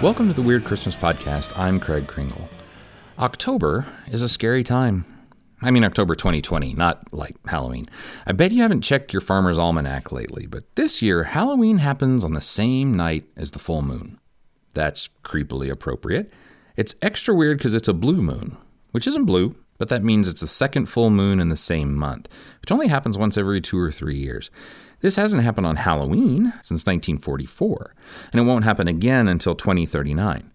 Welcome to the Weird Christmas Podcast. I'm Craig Kringle. October is a scary time. I mean, October 2020, not like Halloween. I bet you haven't checked your farmer's almanac lately, but this year, Halloween happens on the same night as the full moon. That's creepily appropriate. It's extra weird because it's a blue moon, which isn't blue, but that means it's the second full moon in the same month, which only happens once every two or three years. This hasn't happened on Halloween since 1944, and it won't happen again until 2039.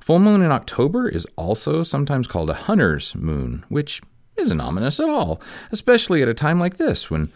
Full moon in October is also sometimes called a hunter's moon, which isn't ominous at all, especially at a time like this when.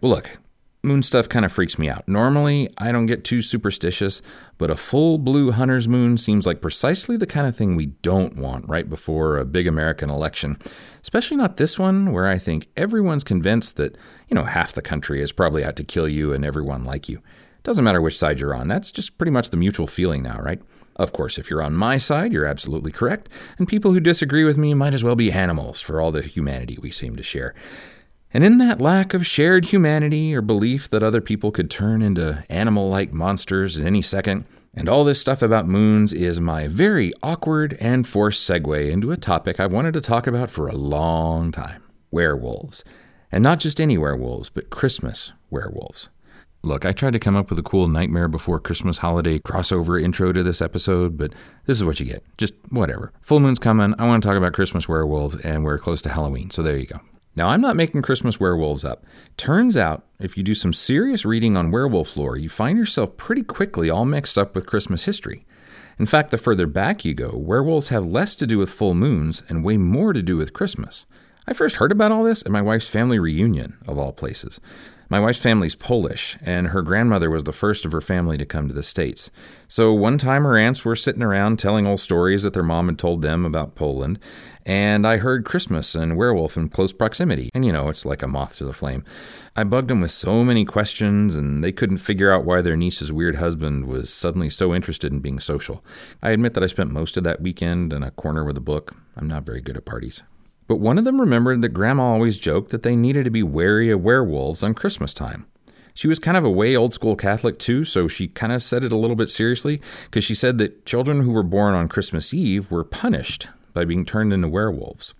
Well, look, moon stuff kind of freaks me out. Normally, I don't get too superstitious, but a full blue hunter's moon seems like precisely the kind of thing we don't want right before a big American election. Especially not this one, where I think everyone's convinced that, you know, half the country is probably out to kill you and everyone like you. Doesn't matter which side you're on, that's just pretty much the mutual feeling now, right? Of course, if you're on my side, you're absolutely correct, and people who disagree with me might as well be animals for all the humanity we seem to share. And in that lack of shared humanity or belief that other people could turn into animal like monsters at any second, and all this stuff about moons is my very awkward and forced segue into a topic I've wanted to talk about for a long time werewolves. And not just any werewolves, but Christmas werewolves. Look, I tried to come up with a cool Nightmare Before Christmas holiday crossover intro to this episode, but this is what you get. Just whatever. Full moon's coming. I want to talk about Christmas werewolves, and we're close to Halloween, so there you go. Now, I'm not making Christmas werewolves up. Turns out, if you do some serious reading on werewolf lore, you find yourself pretty quickly all mixed up with Christmas history. In fact, the further back you go, werewolves have less to do with full moons and way more to do with Christmas. I first heard about all this at my wife's family reunion, of all places. My wife's family's Polish, and her grandmother was the first of her family to come to the States. So one time her aunts were sitting around telling old stories that their mom had told them about Poland, and I heard Christmas and werewolf in close proximity. And you know, it's like a moth to the flame. I bugged them with so many questions, and they couldn't figure out why their niece's weird husband was suddenly so interested in being social. I admit that I spent most of that weekend in a corner with a book. I'm not very good at parties. But one of them remembered that Grandma always joked that they needed to be wary of werewolves on Christmas time. She was kind of a way old school Catholic too, so she kind of said it a little bit seriously because she said that children who were born on Christmas Eve were punished by being turned into werewolves.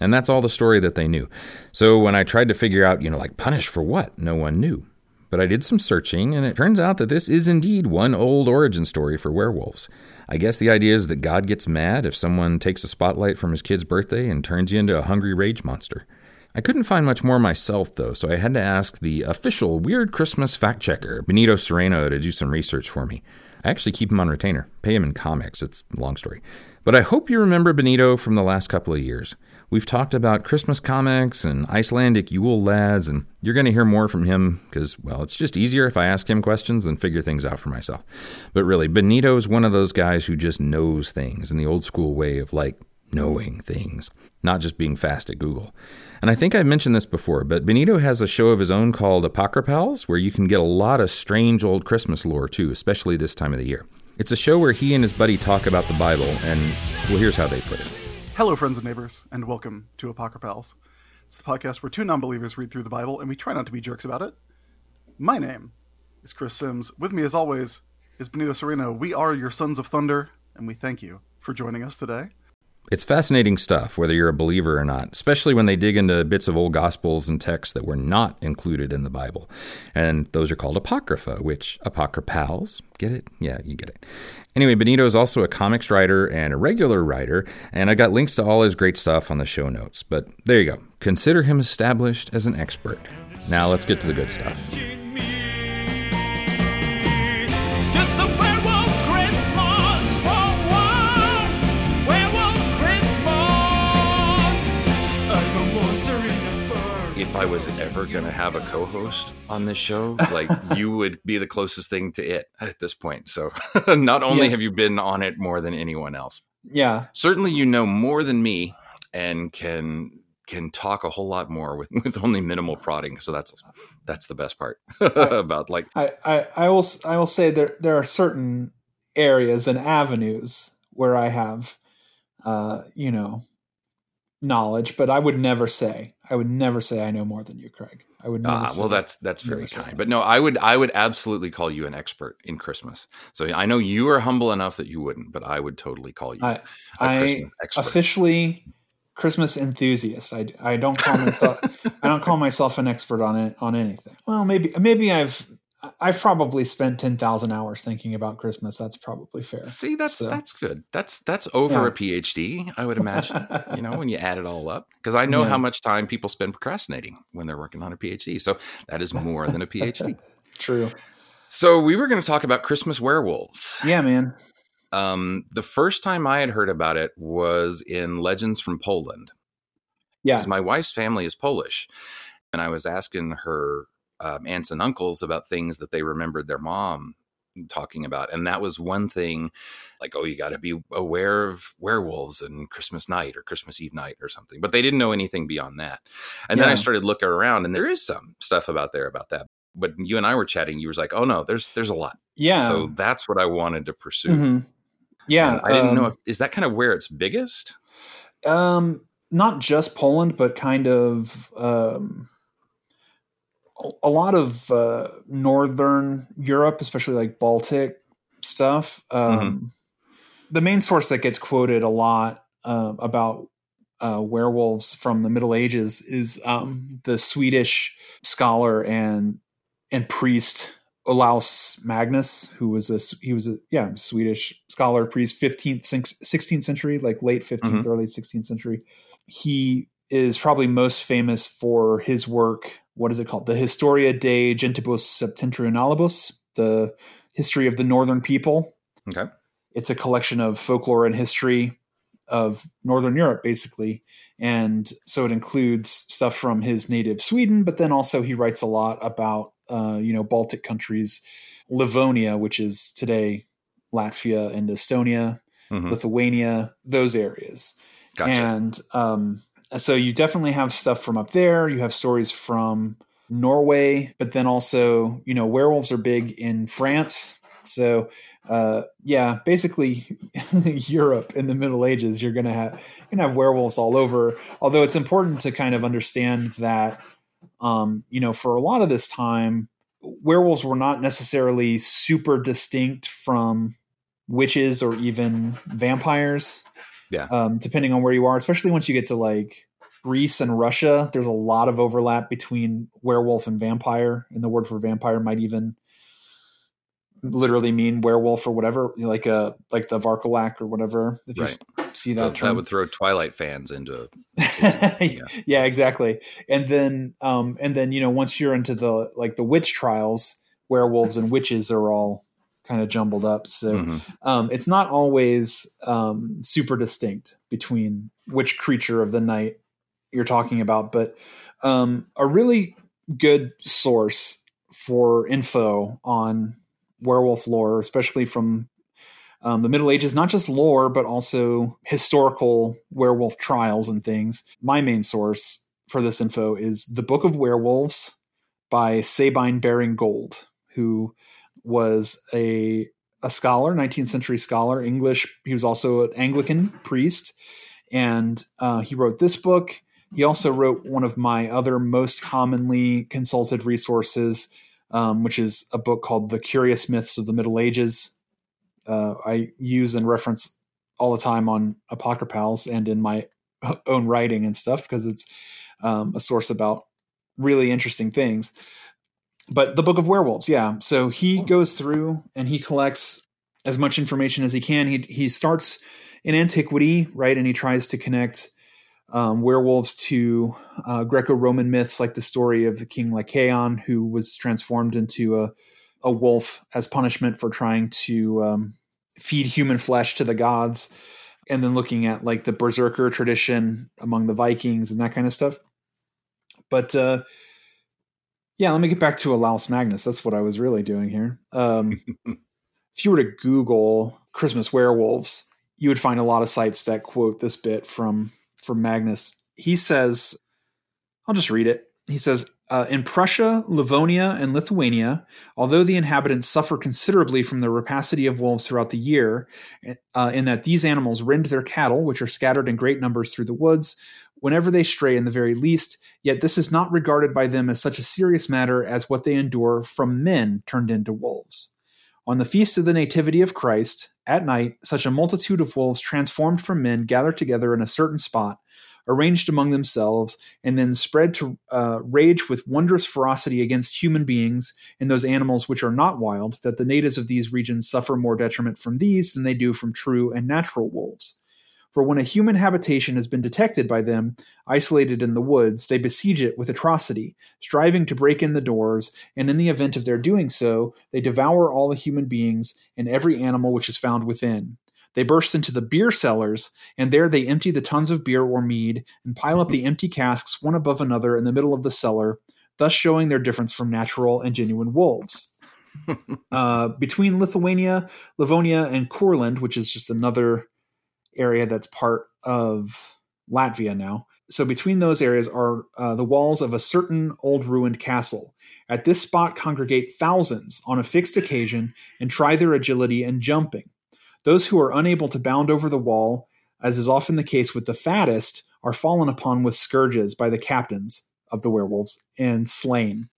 And that's all the story that they knew. So when I tried to figure out, you know, like punished for what, no one knew. But I did some searching, and it turns out that this is indeed one old origin story for werewolves. I guess the idea is that God gets mad if someone takes a spotlight from his kid's birthday and turns you into a hungry rage monster. I couldn't find much more myself, though, so I had to ask the official Weird Christmas fact checker, Benito Cereno, to do some research for me. I actually keep him on retainer, pay him in comics. It's a long story. But I hope you remember Benito from the last couple of years. We've talked about Christmas comics and Icelandic Yule lads, and you're going to hear more from him because, well, it's just easier if I ask him questions than figure things out for myself. But really, Benito is one of those guys who just knows things in the old school way of like knowing things, not just being fast at Google. And I think I've mentioned this before, but Benito has a show of his own called Apocrypals, where you can get a lot of strange old Christmas lore too, especially this time of the year. It's a show where he and his buddy talk about the Bible, and well, here's how they put it. Hello, friends and neighbors, and welcome to Apocrypals. It's the podcast where two non believers read through the Bible, and we try not to be jerks about it. My name is Chris Sims. With me, as always, is Benito Cereno. We are your Sons of Thunder, and we thank you for joining us today. It's fascinating stuff, whether you're a believer or not, especially when they dig into bits of old gospels and texts that were not included in the Bible. And those are called Apocrypha, which Apocrypals, get it? Yeah, you get it. Anyway, Benito is also a comics writer and a regular writer, and I got links to all his great stuff on the show notes. But there you go. Consider him established as an expert. Now let's get to the good stuff. If I was ever going to have a co-host on this show, like you would be the closest thing to it at this point. So not only Yeah. have you been on it more than anyone else, Yeah. certainly you know more than me and can can talk a whole lot more with with only minimal prodding. So that's that's the best part about like I, I, I will s- I will say there there are certain areas and avenues where I have uh, you know knowledge, but I would never say I would never say I know more than you, Craig. I would never Ah, say well, that. that's that's very kind. that. But no, I would I would absolutely call you an expert in Christmas. So I know you are humble enough that you wouldn't, but I would totally call you I a I Christmas officially Christmas enthusiast. I, I don't call myself I don't call myself an expert on it on anything. Well, maybe maybe I've I've probably spent ten thousand hours thinking about Christmas. That's probably fair. See, that's So- that's good. That's that's over Yeah. a PhD, I would imagine. you know, when you add it all up, because I know Yeah. how much time people spend procrastinating when they're working on a PhD. So that is more than a PhD. True. So we were going to talk about Christmas werewolves. Yeah, man. Um, the first time I had heard about it was in Legends from Poland. Yeah. because my wife's family is Polish, and I was asking her um, aunts and uncles about things that they remembered their mom talking about, and that was one thing, like oh, you got to be aware of werewolves and Christmas night or Christmas Eve night or something, but they didn't know anything beyond that. And then I started looking around, and there is some stuff about there about that. But you and I were chatting. You was like, "Oh no, there's there's a lot." Yeah. So that's what I wanted to pursue. Mhm. Yeah. And I didn't know um, if is that kind of where it's biggest. um not just Poland, but kind of um a- lot of uh northern Europe, especially like Baltic stuff. Um Mm-hmm. the main source that gets quoted a lot uh, about uh, werewolves from the Middle Ages is um, the Swedish scholar and and priest Olaus Magnus, who was a he was a yeah Swedish scholar priest, fifteenth sixteenth century, like late 15th early sixteenth century. He is probably most famous for his work. What is it called? The Historia de Gentibus Septentrionalibus, the history of the northern people. Okay. It's a collection of folklore and history of Northern Europe, basically. And so it includes stuff from his native Sweden, but then also he writes a lot about, uh, you know, Baltic countries, Livonia, which is today Latvia and Estonia, Mhm. Lithuania, those areas. Gotcha. And um, so you definitely have stuff from up there. You have stories from Norway, but then also, you know, werewolves are big in France. So, uh, yeah, basically, Europe in the Middle Ages, you're gonna have you're gonna have werewolves all over. Although it's important to kind of understand that, um, you know, for a lot of this time, werewolves were not necessarily super distinct from witches or even vampires Yeah. um, depending on where you are, especially once you get to like Greece and Russia. There's a lot of overlap between werewolf and vampire, and the word for vampire might even literally mean werewolf or whatever, like a like the Varkolak or whatever. If you Right. s- see So that that would throw Twilight fans into yeah. exactly. And then, um, and then you know, once you're into the like the witch trials, werewolves and witches are all kind of jumbled up. So Mhm. um, it's not always um, super distinct between which creature of the night you're talking about, but um, a really good source for info on werewolf lore, especially from um, the Middle Ages, not just lore, but also historical werewolf trials and things. My main source for this info is The Book of Werewolves by Sabine Baring-Gould, who was a a scholar, 19th century scholar, English. He was also an Anglican priest, and uh, he wrote this book. He also wrote one of my other most commonly consulted resources, um, which is a book called The Curious Myths of the Middle Ages. Uh, I use and reference all the time on Apocrypals and in my own writing and stuff because it's um, a source about really interesting things but the book of werewolves yeah. So he goes through and he collects as much information as he can. He he starts in antiquity right? And he tries to connect um, werewolves to uh, greco-roman myths like the story of the king lycaon who was transformed into a, a wolf as punishment for trying to um, feed human flesh to the gods. And then looking at like the berserker tradition among the vikings and that kind of stuff. But uh, yeah, let me get back to Olaus Magnus. That's what I was really doing here. Um, if you were to Google Christmas werewolves, you would find a lot of sites that quote this bit from from Magnus. He says, I'll just read it. He says, uh, in Prussia, Livonia, and Lithuania, although the inhabitants suffer considerably from the rapacity of wolves throughout the year, uh, in that these animals rend their cattle, which are scattered in great numbers through the woods, whenever they stray in the very least, yet this is not regarded by them as such a serious matter as what they endure from men turned into wolves. On the feast of the Nativity of Christ, at night, such a multitude of wolves transformed from men gather together in a certain spot, arranged among themselves, and then spread to uh, rage with wondrous ferocity against human beings and those animals which are not wild, that the natives of these regions suffer more detriment from these than they do from true and natural wolves. For when a human habitation has been detected by them, isolated in the woods, they besiege it with atrocity, striving to break in the doors, and in the event of their doing so, they devour all the human beings and every animal which is found within. They burst into the beer cellars, and there they empty the tons of beer or mead, and pile up the empty casks one above another in the middle of the cellar, thus showing their difference from natural and genuine wolves. uh, between Lithuania, Livonia, and Courland, which is just another area that's part of Latvia now. So between those areas are uh, the walls of a certain old ruined castle. At this spot congregate thousands on a fixed occasion and try their agility and jumping. Those who are unable to bound over the wall, as is often the case with the fattest, are fallen upon with scourges by the captains of the werewolves and slain.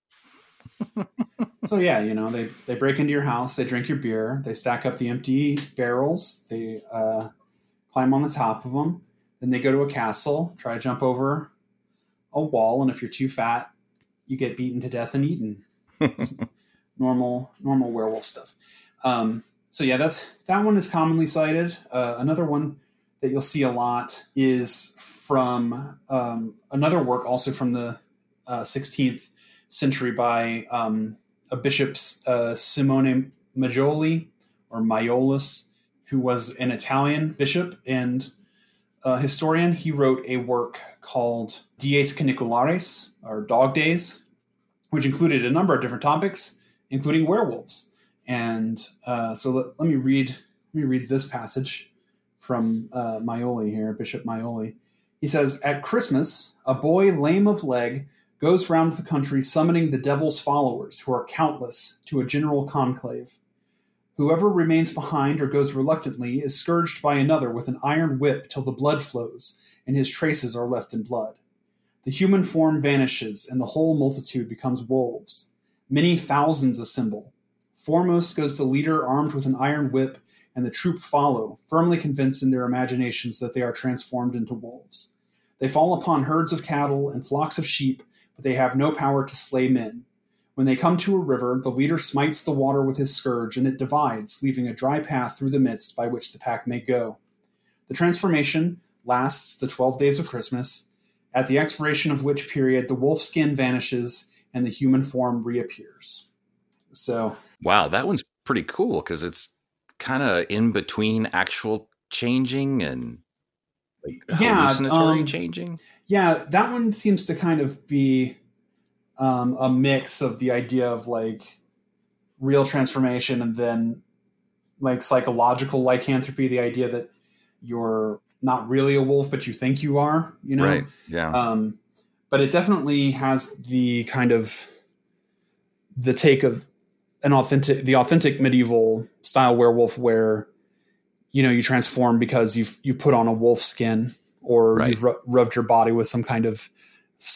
so yeah, you know they they break into your house, they drink your beer, they stack up the empty barrels, they uh, climb on the top of them. Then they go to a castle, try to jump over a wall, and if you're too fat, you get beaten to death and eaten. normal, normal werewolf stuff. Um, so yeah, that's that one is commonly cited. Uh, another one that you'll see a lot is from um, another work, also from the uh, 16th century, by um, a bishop uh, Simone Majoli or Maiolus, who was an Italian bishop and historian. He wrote a work called Dies Caniculares, or Dog Days, which included a number of different topics, including werewolves. And uh, so let, let, me read let me read this passage from uh, Maioli here, Bishop Maioli. He says, At Christmas, a boy lame of leg goes round the country summoning the devil's followers, who are countless, to a general conclave. Whoever remains behind or goes reluctantly is scourged by another with an iron whip till the blood flows, and his traces are left in blood. The human form vanishes, and the whole multitude becomes wolves. Many thousands assemble. Foremost goes the leader armed with an iron whip, and the troop follow, firmly convinced in their imaginations that they are transformed into wolves. They fall upon herds of cattle and flocks of sheep, but they have no power to slay men. When they come to a river, the leader smites the water with his scourge, and it divides, leaving a dry path through the midst by which the pack may go. The transformation lasts the 12 days of Christmas, at the expiration of which period the wolf skin vanishes and the human form reappears. So, wow, that one's pretty cool because it's kind of in between actual changing and yeah, hallucinatory um, changing. Yeah, that one seems to kind of be um, a mix of the idea of like real transformation and then like psychological lycanthropy, the idea that you're not really a wolf, but you think you are, you know? Right. Yeah. Um, but it definitely has the kind of the take of an authentic, the authentic medieval style werewolf where, you know, you transform because you've, you put on a wolf skin or Right. you've ru- rubbed your body with some kind of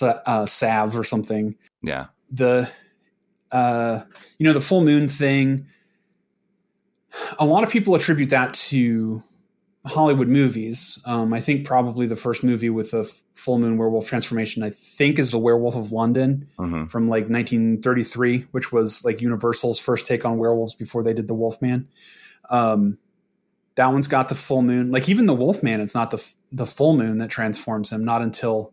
uh, salve or something. Yeah. the uh you know the full moon thing. A lot of people attribute that to hollywood movies. Um i think probably the first movie with a full moon werewolf transformation i think is the werewolf of london hmm from like 1933 which was like universal's first take on werewolves before they did the wolfman. Um that one's got the full moon. Like even the wolfman it's not the f- the full moon that transforms him not until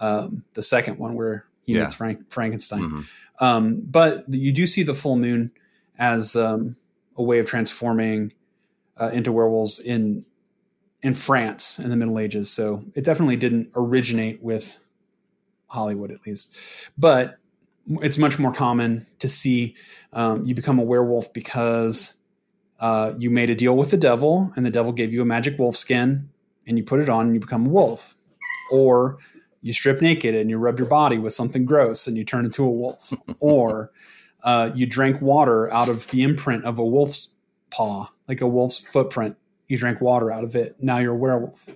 um the second one where he Yeah. meets Frank Frankenstein hmm um, but you do see the full moon as um, a way of transforming uh, into werewolves in in France in the Middle Ages. So it definitely didn't originate with Hollywood at least. But it's much more common to see um, you become a werewolf because uh, you made a deal with the devil and the devil gave you a magic wolf skin and you put it on and you become a wolf. Or you strip naked and you rub your body with something gross and you turn into a wolf. or uh, you drank water out of the imprint of a wolf's paw, like a wolf's footprint. You drank water out of it. Now you're a werewolf.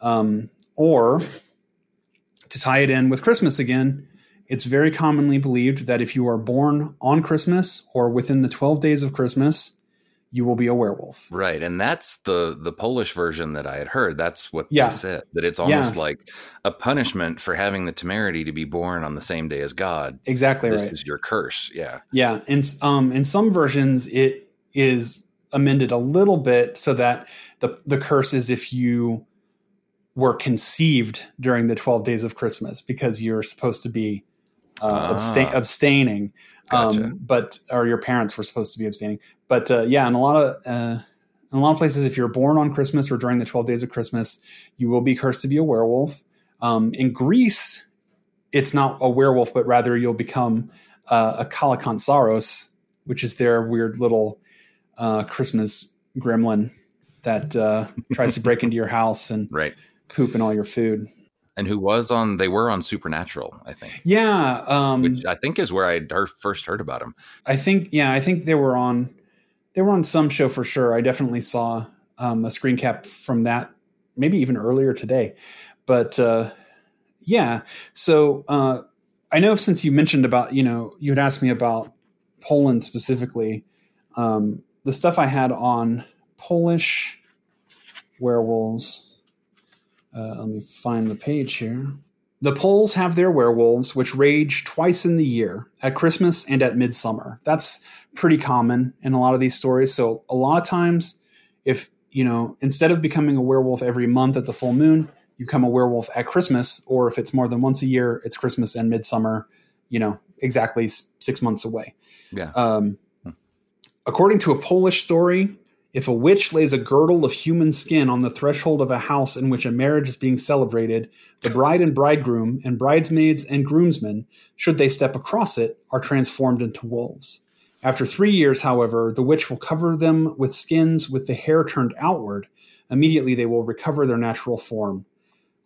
Um, or to tie it in with Christmas again, it's very commonly believed that if you are born on Christmas or within the 12 days of Christmas, you will be a werewolf. Right, and that's the the Polish version that I had heard. That's what Yeah. they said. That it's almost Yeah. like a punishment for having the temerity to be born on the same day as God. Exactly This right. is your curse. Yeah. Yeah, and um, in some versions, it is amended a little bit so that the the curse is if you were conceived during the twelve days of Christmas because you're supposed to be uh, abstain, Ah. abstaining, Gotcha. um, but or your parents were supposed to be abstaining. But uh, yeah, in a lot of uh, in a lot of places, if you're born on Christmas or during the twelve days of Christmas, you will be cursed to be a werewolf. Um, in Greece, it's not a werewolf, but rather you'll become uh, a Kallikantzaros, which is their weird little uh, Christmas gremlin that uh, tries to break into your house and Right. poop in all your food. And who was on? They were on Supernatural, I think, Yeah, um, which I think is where I first heard about him. I think yeah, I think they were on they were on some show for sure. I definitely saw um, a screen cap from that, maybe even earlier today. But uh, yeah, so uh, I know since you mentioned about you know you had asked me about Poland specifically, um, the stuff I had on Polish werewolves. Uh, let me find the page here. The Poles have their werewolves, which rage twice in the year, at Christmas and at midsummer. That's pretty common in a lot of these stories. So a lot of times, if you know, instead of becoming a werewolf every month at the full moon, you become a werewolf at Christmas, or if it's more than once a year, it's Christmas and midsummer. You know, exactly six months away. Yeah. Um, according to a Polish story, if a witch lays a girdle of human skin on the threshold of a house in which a marriage is being celebrated, the bride and bridegroom, and bridesmaids and groomsmen, should they step across it, are transformed into wolves. After three years, however, the witch will cover them with skins with the hair turned outward. Immediately, they will recover their natural form.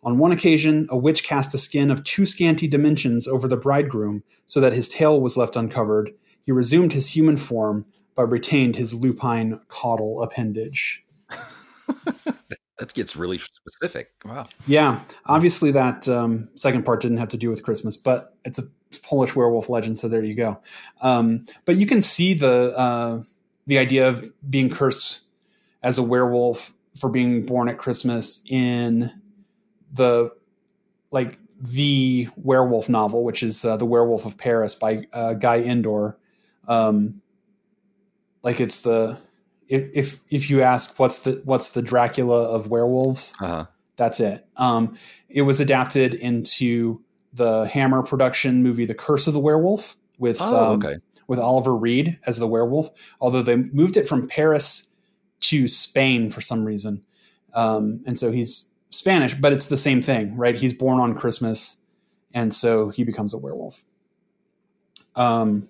On one occasion, a witch cast a skin of too scanty dimensions over the bridegroom so that his tail was left uncovered. He resumed his human form, but retained his lupine caudal appendage. That gets really specific. Wow. Yeah, obviously that um, second part didn't have to do with Christmas, but it's a Polish werewolf legend, so there you go. Um, but you can see the uh, the idea of being cursed as a werewolf for being born at Christmas in the like the werewolf novel, which is uh, the Werewolf of Paris by uh, Guy Endore. Um, like it's the if if if you ask what's the what's the Dracula of werewolves, Uh-huh. that's it. Um, it was adapted into the Hammer production movie The Curse of the Werewolf with Oh, um, okay. with Oliver Reed as the werewolf. Although they moved it from Paris to Spain for some reason, um, and so he's Spanish, but it's the same thing, right? He's born on Christmas, and so he becomes a werewolf. Um,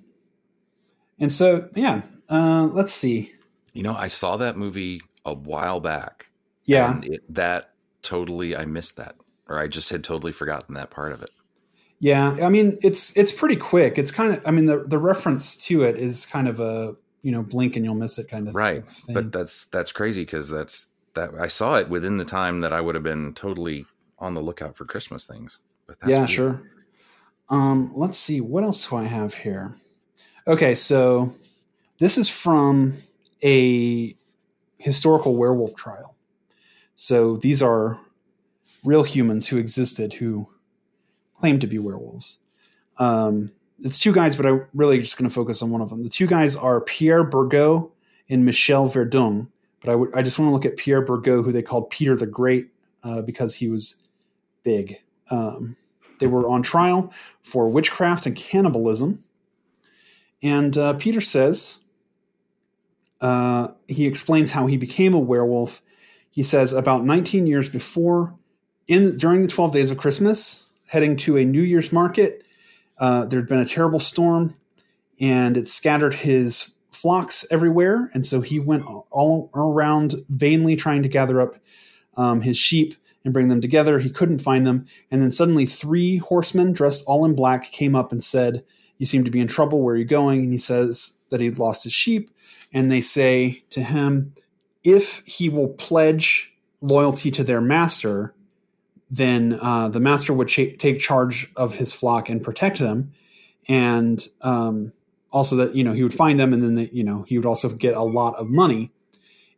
and so yeah, uh, let's see. You know, I saw that movie a while back. Yeah, And it, that totally, I missed that, or I just had totally forgotten that part of it. Yeah, I mean it's it's pretty quick. It's kind of I mean the the reference to it is kind of a you know blink and you'll miss it kind of Right. thing. But that's that's crazy because that's that I saw it within the time that I would have been totally on the lookout for Christmas things. But that's yeah, weird. sure. Um, let's see what else do I have here. Okay, so this is from a historical werewolf trial. So these are real humans who existed who claimed to be werewolves. Um, it's two guys, but I'm really just going to focus on one of them. The two guys are Pierre Burgot and Michel Verdung. But I just want to look at Pierre Burgot, who they called Peter the Great, uh, because he was big. Um, they were on trial for witchcraft and cannibalism. And uh, Peter says, uh, he explains how he became a werewolf. He says about 19 years before, in during the 12 days of Christmas, heading to a New Year's market. Uh, there'd been a terrible storm, and it scattered his flocks everywhere. And so he went all around vainly trying to gather up um, his sheep and bring them together. He couldn't find them. And then suddenly, three horsemen dressed all in black came up and said, You seem to be in trouble. Where are you going? And he says that he'd lost his sheep. And they say to him, If he will pledge loyalty to their master, then uh, the master would take charge of his flock and protect them. And um, also that, you know, he would find them and then, the, you know, he would also get a lot of money.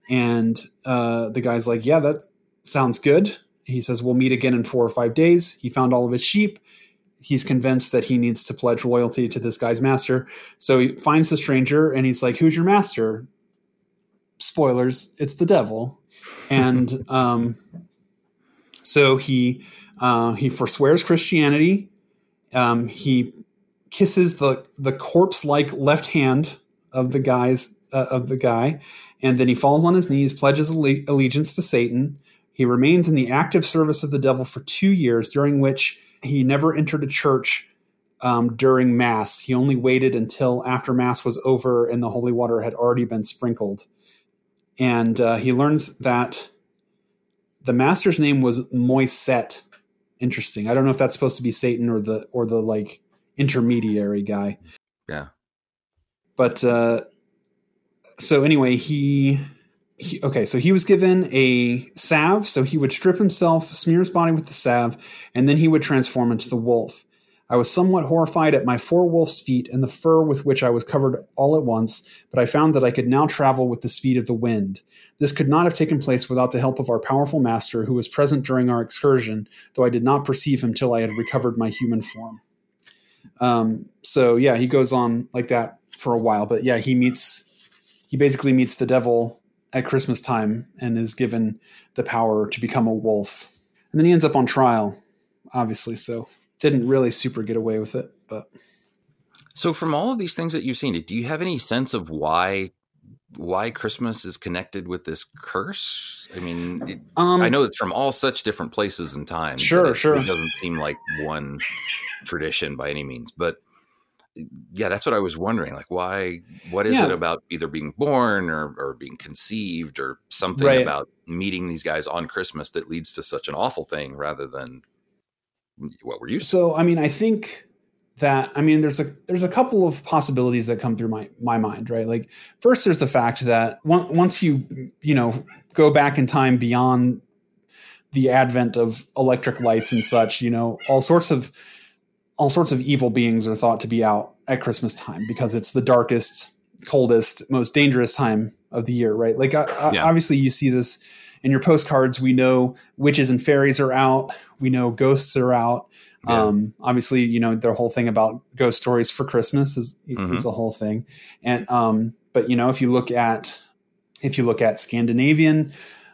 And uh, the guy's like, Yeah, that sounds good he says we'll meet again in four or five days. He found all of his sheep. He's convinced that he needs to pledge loyalty to this guy's master. So he finds the stranger and he's like, "Who's your master?" Spoilers: It's the devil. And um, so he uh, he forswears Christianity. Um, he kisses the the corpse like left hand of the guy's uh, of the guy, and then he falls on his knees, pledges alle- allegiance to Satan. He remains in the active service of the devil for two years, during which he never entered a church um, during Mass. He only waited until after Mass was over and the holy water had already been sprinkled. And uh, he learns that the master's name was Moyset. Interesting. I don't know if that's supposed to be Satan or the or the like intermediary guy. Yeah. But uh, so anyway, he he, okay, so he was given a salve, so he would strip himself, smear his body with the salve, and then he would transform into the wolf. I was somewhat horrified at my four wolf's feet and the fur with which I was covered all at once, but I found that I could now travel with the speed of the wind. This could not have taken place without the help of our powerful master, who was present during our excursion, though I did not perceive him till I had recovered my human form. Um, so yeah, he goes on like that for a while, but yeah, he meets, he basically meets the devil at Christmas time and is given the power to become a wolf. And then he ends up on trial, obviously, so didn't really super get away with it, but So from all of these things that you've seen, do you have any sense of why why Christmas is connected with this curse? I mean, it, um I know it's from all such different places and times. Sure, it, sure. It doesn't seem like one tradition by any means, but yeah, that's what I was wondering. Like, why? What is Yeah. it about either being born or, or being conceived or something Right. about meeting these guys on Christmas that leads to such an awful thing rather than what we're used? So I mean, I think that I mean, there's a there's a couple of possibilities that come through my my mind, right? Like first, there's the fact that on- once you you know go back in time beyond the advent of electric lights and such, you know, all sorts of all sorts of evil beings are thought to be out at Christmas time because it's the darkest, coldest, most dangerous time of the year, right? Like, uh, uh, Yeah. obviously, you see this in your postcards. We know witches and fairies are out. We know ghosts are out. Yeah. Um, obviously, you know their whole thing about ghost stories for Christmas is Mhm. is a whole thing, and um, but you know if you look at if you look at Scandinavian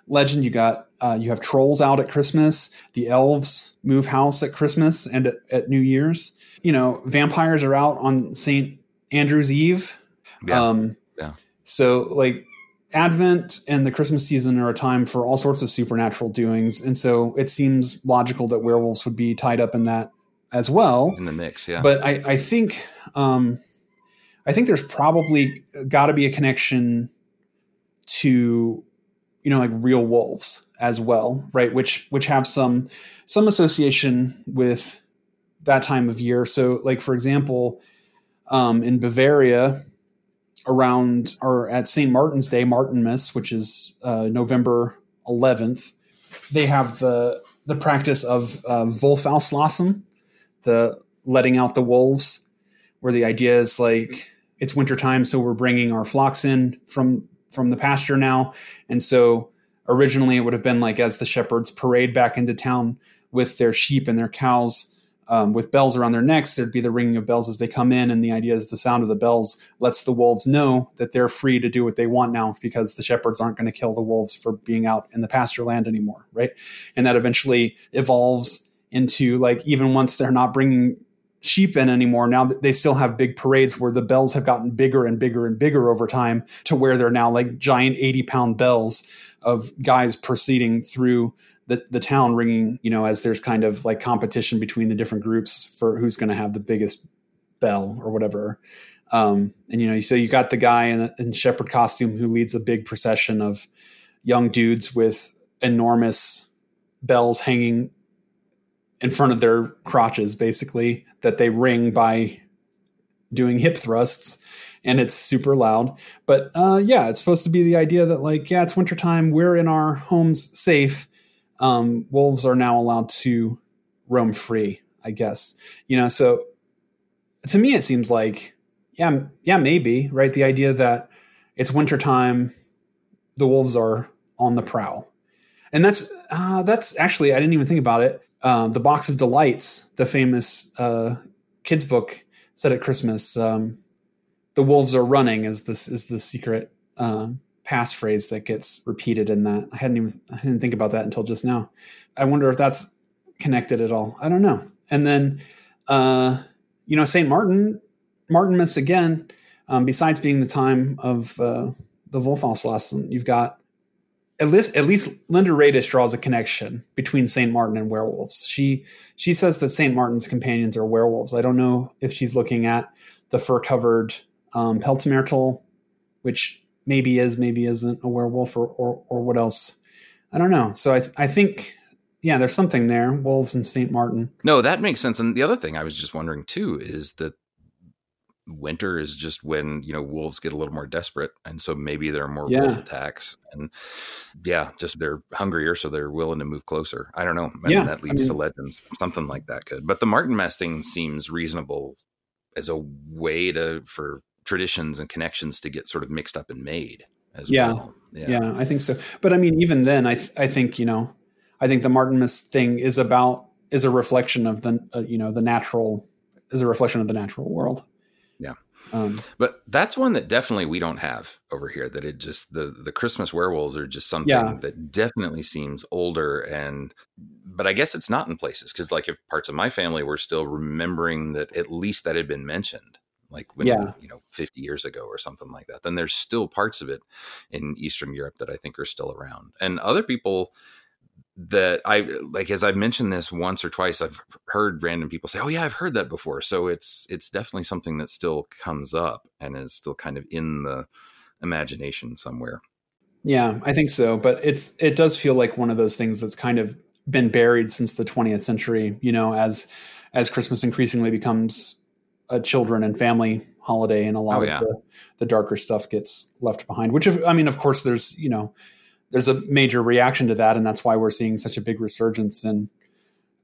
legend, you got uh, you have trolls out at Christmas. The elves move house at Christmas and at, at New Year's. You know, vampires are out on Saint Andrew's Eve. Yeah. Um, Yeah. So like Advent and the Christmas season are a time for all sorts of supernatural doings, and so it seems logical that werewolves would be tied up in that as well. in the mix, yeah. But I, I think um, I think there's probably got to be a connection to you know like real wolves as well, right? Which which have some some association with that time of year. So like for example, um, in Bavaria around or at St. Martin's Day, Martinmas, which is uh, November 11th, they have the the practice of uh, Wolfauslassen, the letting out the wolves, where the idea is like it's wintertime, so we're bringing our flocks in from from the pasture now, and so originally it would have been like as the shepherds parade back into town with their sheep and their cows. Um, with bells around their necks, there'd be the ringing of bells as they come in, and the idea is the sound of the bells lets the wolves know that they're free to do what they want now because the shepherds aren't going to kill the wolves for being out in the pasture land anymore, right? And that eventually evolves into like even once they're not bringing sheep in anymore now they still have big parades where the bells have gotten bigger and bigger and bigger over time to where they're now like giant 80 pound bells of guys proceeding through the the town ringing. You know, as there's kind of like competition between the different groups for who's going to have the biggest bell or whatever. Um, and you know, so you got the guy in, in shepherd costume who leads a big procession of young dudes with enormous bells hanging in front of their crotches, basically that they ring by doing hip thrusts and it's super loud. But uh, yeah, it's supposed to be the idea that like, yeah, it's wintertime, we're in our homes safe. Um, wolves are now allowed to roam free, I guess. You know, so to me it seems like, yeah, yeah, maybe, right? The idea that it's wintertime, the wolves are on the prowl. And that's uh, that's actually I didn't even think about it. Um, the Box of Delights, the famous uh, kids book said at Christmas, um, the wolves are running is this is the secret uh, passphrase that gets repeated in that. I hadn't even I didn't think about that until just now. I wonder if that's connected at all. I don't know. And then uh, you know Saint Martin, Martinmas again. Um, besides being the time of uh, the Wolfhaus you've got at least at least Linda Raedisch draws a connection between Saint Martin and werewolves. She she says that Saint Martin's companions are werewolves. I don't know if she's looking at the fur covered um, Pelzmärtel, which maybe is maybe isn't a werewolf or, or or what else. I don't know. So I I think yeah, there's something there. Wolves and Saint Martin. No, that makes sense. And the other thing I was just wondering too is that winter is just when you know wolves get a little more desperate and so maybe there are more Yeah. wolf attacks and yeah just they're hungrier so they're willing to move closer i don't know I Yeah, mean, that I leads to legends something like that could but the Martinmas thing seems reasonable as a way to for traditions and connections to get sort of mixed up and made as Yeah. well Yeah. yeah I think so. But I mean, even then, I th- I think you know, I think the Martinmas thing is about is a reflection of the uh, you know the natural is a reflection of the natural world. Yeah. Um, But that's one that definitely we don't have over here. That it just the the Christmas werewolves are just something Yeah. that definitely seems older and. But I guess it's not in places because, like, if parts of my family were still remembering that at least that had been mentioned, like when Yeah. you know fifty years ago or something like that, then there's still parts of it in Eastern Europe that I think are still around, and other people that I like as I've mentioned this once or twice I've heard random people say oh yeah I've heard that before so it's it's definitely something that still comes up and is still kind of in the imagination somewhere yeah, I think so. But it's it does feel like one of those things that's kind of been buried since the 20th century. You know, as as Christmas increasingly becomes a children and family holiday, and a lot Oh, of the the darker stuff gets left behind. Which, if, I mean, of course, there's you know there's a major reaction to that, and that's why we're seeing such a big resurgence in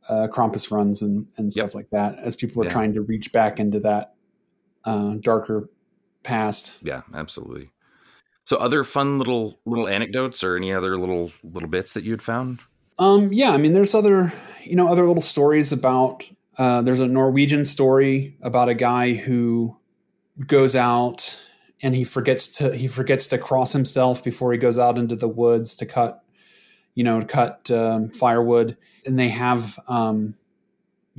uh, Krampus runs and and stuff Yep. like that as people are Yeah. trying to reach back into that uh, darker past. yeah absolutely so other fun little little anecdotes or any other little little bits that you had found Um, yeah, I mean, there's other, you know, other little stories about. Uh, there's a Norwegian story about a guy who goes out and he forgets to he forgets to cross himself before he goes out into the woods to cut, you know, cut um, firewood, and they have um,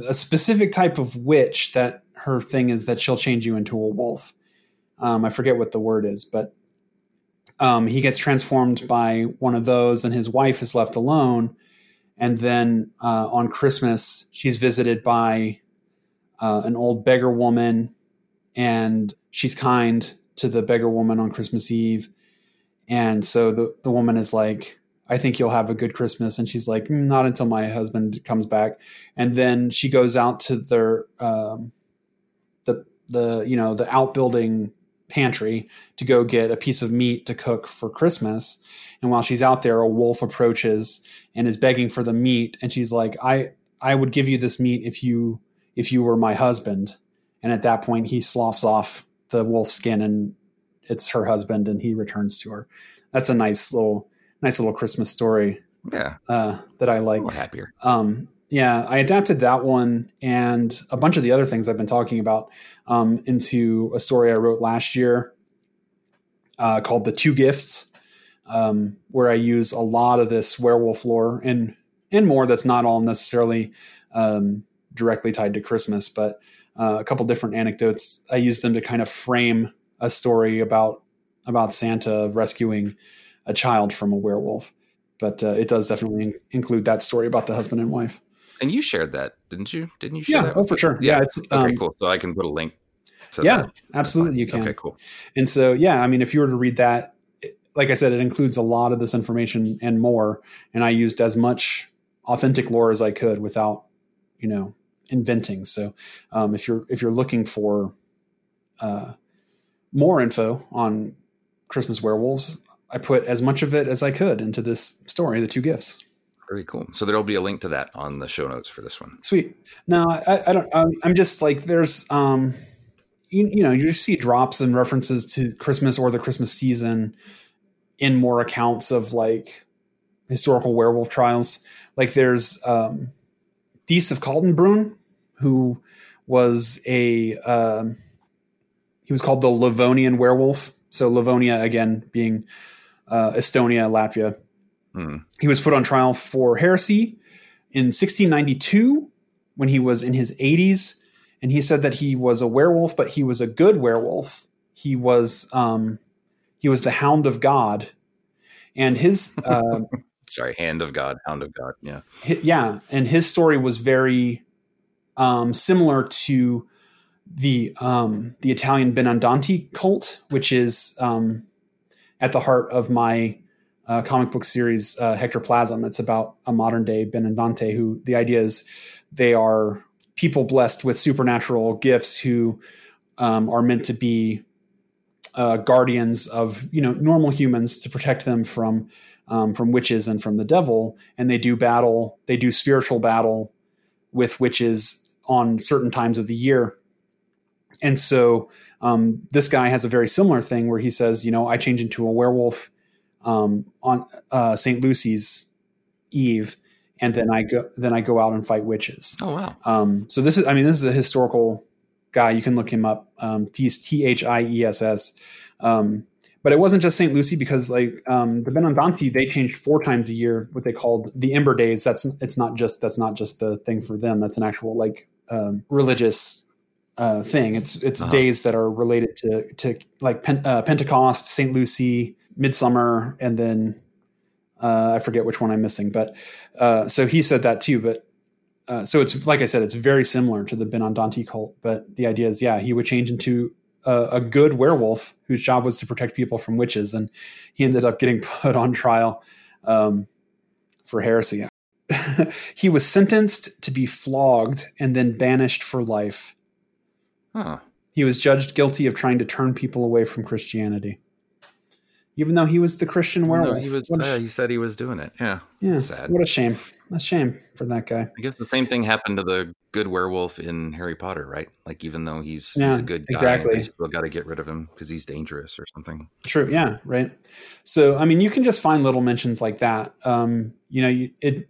a specific type of witch that her thing is that she'll change you into a wolf. Um, I forget what the word is, but um, he gets transformed by one of those, and his wife is left alone. And then uh, on Christmas, she's visited by uh, an old beggar woman, and she's kind to the beggar woman on Christmas Eve. And so the, the woman is like, I think you'll have a good Christmas. And she's like, "Mm, not until my husband comes back. And then she goes out to their, um, the, the, you know, the outbuilding pantry to go get a piece of meat to cook for Christmas. And while she's out there, a wolf approaches and is begging for the meat. And she's like, I, I would give you this meat if you, if you were my husband. And at that point, he sloughs off the wolf skin and it's her husband and he returns to her. That's a nice little, nice little Christmas story yeah uh, that I like. happier Um, yeah, I adapted that one and a bunch of the other things I've been talking about um, into a story I wrote last year uh, called "The Two Gifts," um, where I use a lot of this werewolf lore and and more. That's not all necessarily um, directly tied to Christmas, but uh, a couple different anecdotes. I use them to kind of frame a story about about Santa rescuing a child from a werewolf. but uh, it does definitely in- include that story about the husband and wife. And you shared that, didn't you? Didn't you share Yeah, that? oh for sure. Yeah, it's Okay, um, cool. So I can put a link to Yeah, that. absolutely, you can. Okay, cool. And so, yeah, I mean, if you were to read that, it- like I said, it includes a lot of this information and more. And I used as much authentic lore as I could without, you know, inventing. So, um, if you're if you're looking for uh, more info on Christmas werewolves, I put as much of it as I could into this story, The Two Gifts. Very cool. So there'll be a link to that on the show notes for this one. Sweet. No, I, I don't. I'm, I'm just like there's, um, you, you know, you just see drops and references to Christmas or the Christmas season in more accounts of like historical werewolf trials. Like there's um, Thies of Kaltenbrunn, who was a um, he was called the Livonian werewolf. So Livonia again being uh, Estonia, Latvia. Hmm. He was put on trial for heresy in 1692 when he was in his 80s and he said that he was a werewolf but he was a good werewolf he was um, he was the hound of god and his uh, Sorry, hand of God, hound of God. Yeah. yeah and his story was very um, similar to the um, the Italian Benandanti cult which is um, at the heart of my uh, comic book series uh, Hectoplasm. It's about a modern day Benandante who the idea is they are people blessed with supernatural gifts who um, are meant to be uh, guardians of you know normal humans to protect them from um, from witches and from the devil, and they do battle. They do spiritual battle with witches on certain times of the year. And so um, this guy has a very similar thing where he says, you know, I change into a werewolf um, on uh, St. Lucy's Eve, and then I go then I go out and fight witches. Oh wow. Um, so this is, I mean, this is a historical guy. You can look him up. Um, Thies, T H I E S S. But it wasn't just St. Lucy because like um, the Benandanti, they changed four times a year what they called the Ember Days. That's it's not just that's not just the thing for them. That's an actual like um, religious uh, thing. It's it's Uh-huh. days that are related to to like Pen- uh, Pentecost, St. Lucy, Midsummer, and then uh, I forget which one I'm missing. But uh, so he said that too. But uh, so it's like I said, it's very similar to the Benandanti cult. But the idea is, yeah, he would change into a, a good werewolf whose job was to protect people from witches, and he ended up getting put on trial um, for heresy. he was sentenced to be flogged and then banished for life. Huh. He was judged guilty of trying to turn people away from Christianity, even though he was the Christian No, werewolf. he was. Uh, sh- he said he was doing it. Yeah. yeah, sad. what a shame. A shame for that guy. I guess the same thing happened to the good werewolf in Harry Potter, right? Like even though he's he's a good guy, exactly. they still got to get rid of him because he's dangerous or something. True. Yeah. Right. So, I mean, you can just find little mentions like that. Um, you know, you, it,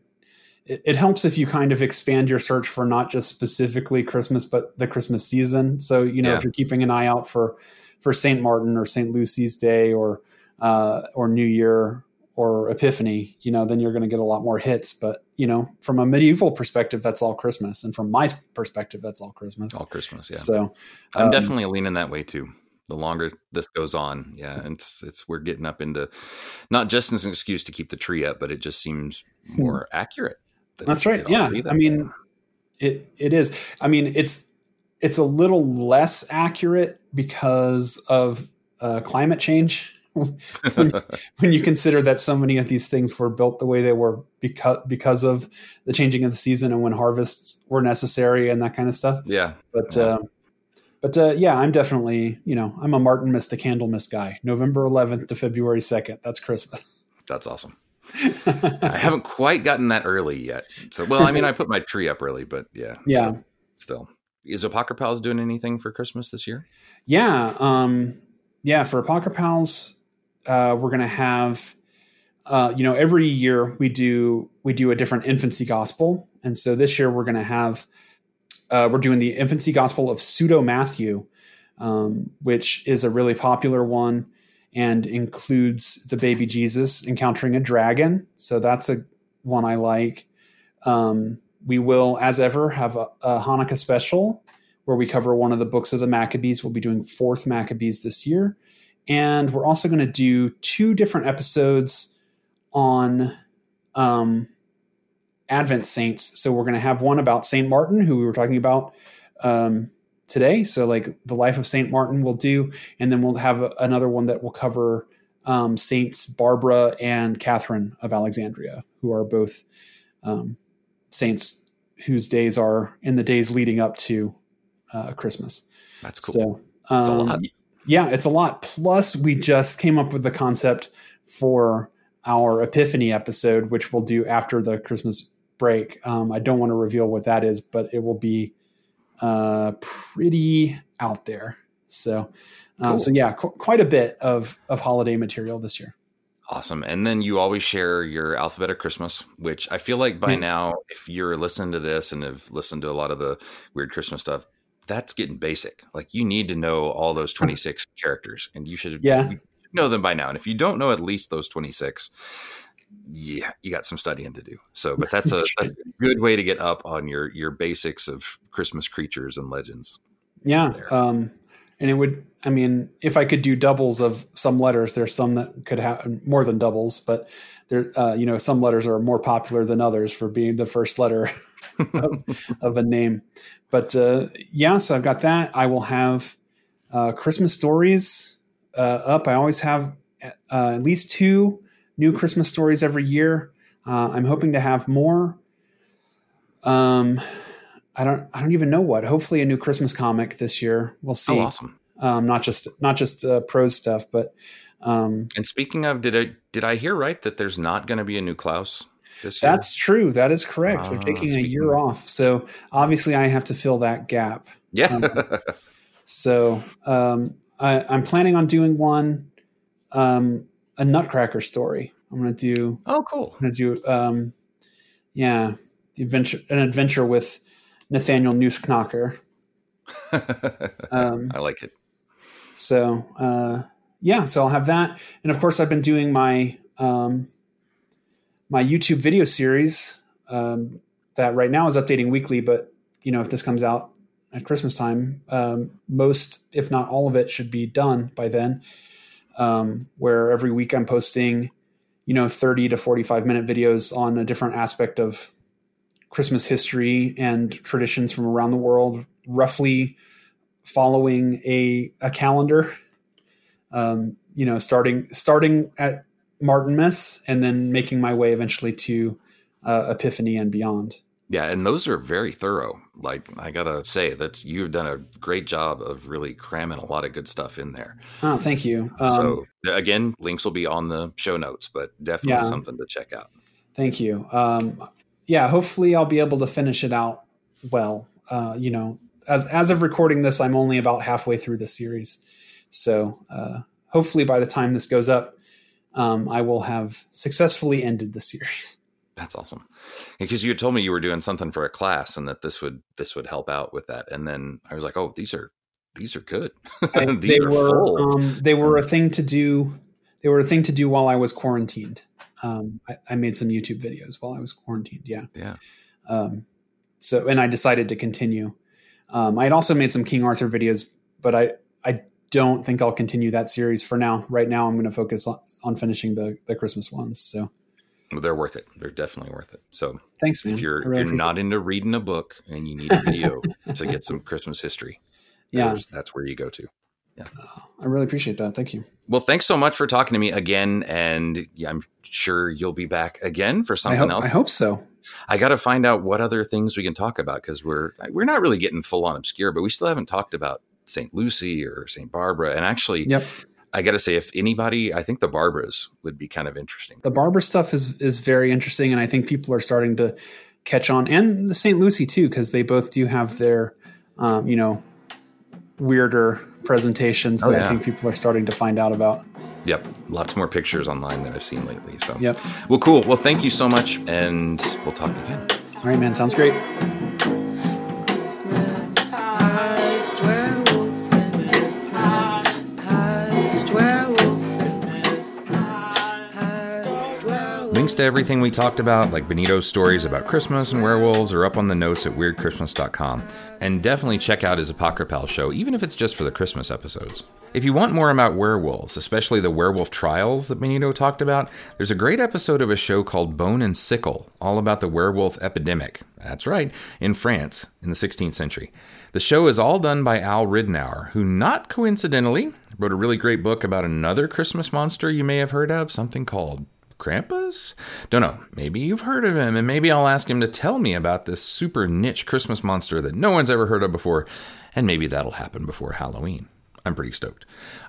it it helps if you kind of expand your search for not just specifically Christmas, but the Christmas season. So, you know, Yeah. if you're keeping an eye out for for Saint Martin or Saint Lucy's Day or uh, or New Year or Epiphany, you know, then you're going to get a lot more hits. But you know, from a medieval perspective, that's all Christmas, and from my perspective, that's all Christmas. All Christmas, yeah. So, I'm um, definitely leaning that way too. The longer this goes on, yeah, and it's it's we're getting up into not just as an excuse to keep the tree up, but it just seems more accurate. That's right. Yeah. I mean, it it is. I mean, it's it's a little less accurate because of uh, climate change. when, when you consider that so many of these things were built the way they were because because of the changing of the season and when harvests were necessary and that kind of stuff. yeah, But Yeah. uh, but uh, yeah, I'm definitely you know I'm a Martinmas a Candlemas guy. November 11th to February 2nd. That's Christmas. that's awesome. I haven't quite gotten that early yet. So, well, I mean, I put my tree up early, but yeah, yeah. still. Is Apocrypals doing anything for Christmas this year? Yeah, um, yeah. For Apocrypals uh, we're gonna have, uh, you know, every year we do we do a different infancy gospel, and so this year we're gonna have, uh, we're doing the infancy gospel of Pseudo Matthew, um, which is a really popular one and includes the baby Jesus encountering a dragon. So that's a one I like. Um, we will, as ever, have a, a Hanukkah special where we cover one of the books of the Maccabees. We'll be doing Fourth Maccabees this year. And we're also going to do two different episodes on um, Advent saints. So we're going to have one about Saint Martin, who we were talking about um, today. So like the life of Saint Martin we'll do, and then we'll have another one that will cover um, Saints Barbara and Catherine of Alexandria, who are both um, saints whose days are in the days leading up to uh, Christmas. That's cool. So, a um, lot. Yeah, it's a lot. Plus, we just came up with the concept for our Epiphany episode, which we'll do after the Christmas break. Um, I don't want to reveal what that is, but it will be uh, pretty out there. So, um, Cool. so yeah, qu- quite a bit of of holiday material this year. Awesome. And then you always share your alphabet of Christmas, which I feel like by now, if you're listening to this and have listened to a lot of the weird Christmas stuff, that's getting basic. Like you need to know all those 26 characters and you should Yeah. know them by now. And if you don't know at least those 26, yeah, you got some studying to do. So, but that's a, that's a good way to get up on your, your basics of Christmas creatures and legends. Yeah. Um, and it would, I mean, if I could do doubles of some letters, there's some that could have more than doubles, but there, uh, you know, some letters are more popular than others for being the first letter of, of a name. But uh, yeah, so I've got that. I will have uh, Christmas stories uh, up. I always have uh, at least two new Christmas stories every year. Uh, I'm hoping to have more. Um, I don't. I don't even know what. Hopefully, a new Christmas comic this year. We'll see. Oh, awesome. Um, not just not just uh, prose stuff, but um, And speaking of, did I, did I hear right that there's not going to be a new Klaus? That's true. That is correct. They're Ah, taking a year of- off, so obviously I have to fill that gap. yeah. um, So um, I, I'm planning on doing one, um, a Nutcracker story. I'm going to do. oh, cool. I'm going to do. Um, yeah, the adventure, an adventure with Nathaniel Nussknacker. Um, I like it. so uh, yeah, so I'll have that, and of course I've been doing my um, my YouTube video series um, that right now is updating weekly. But you know, if this comes out at Christmas time, um, most, if not all of it, should be done by then. Um, where every week I'm posting, you know, thirty to forty-five minute videos on a different aspect of Christmas history and traditions from around the world, roughly following a a calendar. Um, you know, starting starting at Martinmas and then making my way eventually to uh, Epiphany and beyond. Yeah, and those are very thorough. Like I gotta say, that's you've done a great job of really cramming a lot of good stuff in there. Oh, thank you. Um, so again, links will be on the show notes, but definitely Yeah. something to check out. Thank you. Um, yeah, hopefully I'll be able to finish it out well. Uh, you know, as as of recording this, I'm only about halfway through the series, so uh, hopefully by the time this goes up, um, I will have successfully ended the series. That's awesome. Because you told me you were doing something for a class and that this would this would help out with that. And then I was like, oh, these are these are good. These they are were um, they were a thing to do. They were a thing to do while I was quarantined. Um, I, I made some YouTube videos while I was quarantined. Yeah. yeah. Um, so, and I decided to continue. Um, I had also made some King Arthur videos, but I, I don't think I'll continue that series for now. Right now, I'm going to focus on, on finishing the, the Christmas ones. So They're worth it. They're definitely worth it. So thanks, man. if you're really you're not into reading a book and you need a video to get some Christmas history, yeah, that's where you go to. Yeah, oh, I really appreciate that. Thank you. Well, thanks so much for talking to me again, and yeah, I'm sure you'll be back again for I something hope, else. I hope so. I got to find out what other things we can talk about because we're we're not really getting full on obscure, but we still haven't talked about St. Lucy or St. Barbara. And actually, Yep. I got to say, if anybody, I think the Barbaras would be kind of interesting. The Barbara stuff is, is very interesting. And I think people are starting to catch on and the St. Lucy too, because they both do have their, um, you know, weirder presentations Oh, that yeah. I think people are starting to find out about. Yep, lots more pictures online that I've seen lately. So, Yep. well, cool. Well, thank you so much, and we'll talk again. All right, man. Sounds great. Links to everything we talked about, like Benito's stories about Christmas and werewolves, are up on the notes at weirdchristmas.com. And definitely check out his Apocrypals show, even if it's just for the Christmas episodes. If you want more about werewolves, especially the werewolf trials that Benito talked about, there's a great episode of a show called Bone and Sickle, all about the werewolf epidemic. That's right, in France in the 16th century. The show is all done by Al Ridenour, who, not coincidentally, wrote a really great book about another Christmas monster you may have heard of, something called Krampus? Don't know. Maybe you've heard of him, and maybe I'll ask him to tell me about this super niche Christmas monster that no one's ever heard of before, and maybe that'll happen before Halloween. I'm pretty stoked.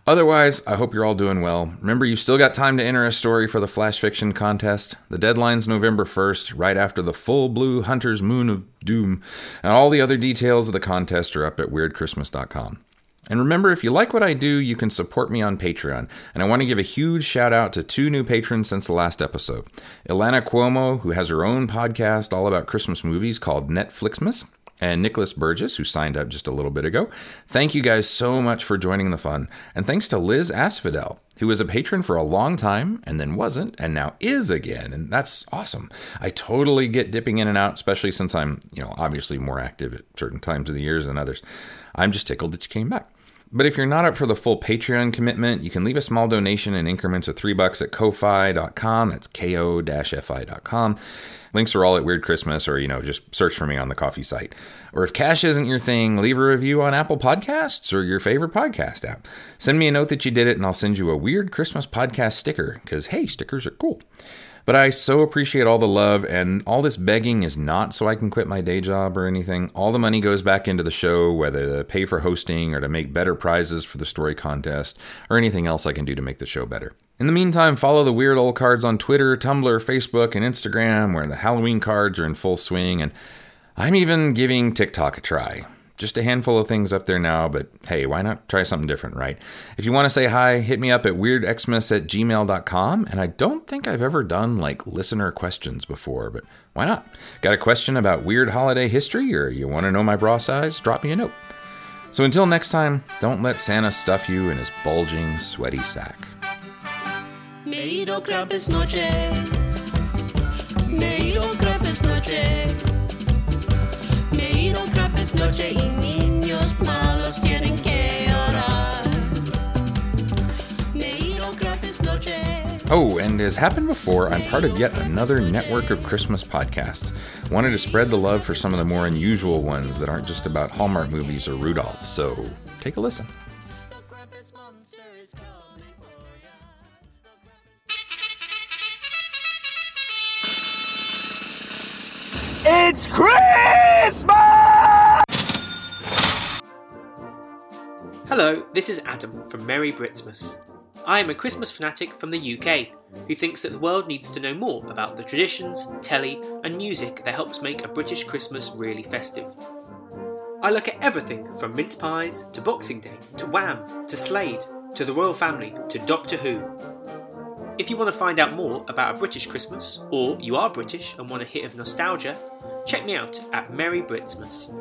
Otherwise, I hope you're all doing well. Remember, you've still got time to enter a story for the Flash Fiction contest. The deadline's November 1st, right after the full blue Hunter's Moon of Doom, and all the other details of the contest are up at weirdchristmas.com. And remember, if you like what I do, you can support me on Patreon. And I want to give a huge shout out to two new patrons since the last episode Ilana Cuomo, who has her own podcast all about Christmas movies called Netflixmas, and Nicholas Burgess, who signed up just a little bit ago. Thank you guys so much for joining the fun. And thanks to Liz Asphodel, who was a patron for a long time and then wasn't and now is again. And that's awesome. I totally get dipping in and out, especially since I'm, you know, obviously more active at certain times of the years than others. I'm just tickled that you came back. But if you're not up for the full Patreon commitment, you can leave a small donation in increments of three bucks at ko-fi.com. That's ko-fi.com. Links are all at Weird Christmas, or you know, just search for me on the coffee site. Or if cash isn't your thing, leave a review on Apple Podcasts or your favorite podcast app. Send me a note that you did it, and I'll send you a Weird Christmas podcast sticker. Because hey, stickers are cool. But I so appreciate all the love, and all this begging is not so I can quit my day job or anything. All the money goes back into the show, whether to pay for hosting or to make better prizes for the story contest, or anything else I can do to make the show better. In the meantime, follow the Weird Old Cards on Twitter, Tumblr, Facebook, and Instagram, where the Halloween cards are in full swing, and I'm even giving TikTok a try. Just a handful of things up there now, but hey, why not try something different, right? If you want to say hi, hit me up at weirdxmas at gmail.com. And I don't think I've ever done like listener questions before, but why not? Got a question about weird holiday history or you want to know my bra size? Drop me a note. So until next time, don't let Santa stuff you in his bulging, sweaty sack. Me he ido noche. Me noche. Me he noche y niños malos tienen que orar. Me he ido Krampus noche. Oh, and as happened before, I'm part of yet another network of Christmas podcasts. Wanted to spread the love for some of the more unusual ones that aren't just about Hallmark movies or Rudolph, so take a listen. The Krampus monster is coming for ya. It's Christmas! Hello, this is Adam from Merry Britsmas. I am a Christmas fanatic from the UK who thinks that the world needs to know more about the traditions, telly, and music that helps make a British Christmas really festive. I look at everything from mince pies to Boxing Day to Wham to Slade to the Royal Family to Doctor Who. If you want to find out more about a British Christmas, or you are British and want a hit of nostalgia, check me out at Merry Britsmas.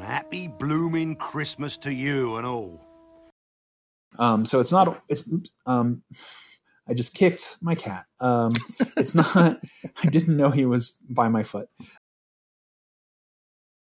And happy blooming Christmas to you and all. Um, so it's not. It's. Um, I just kicked my cat. Um, it's not. I didn't know he was by my foot.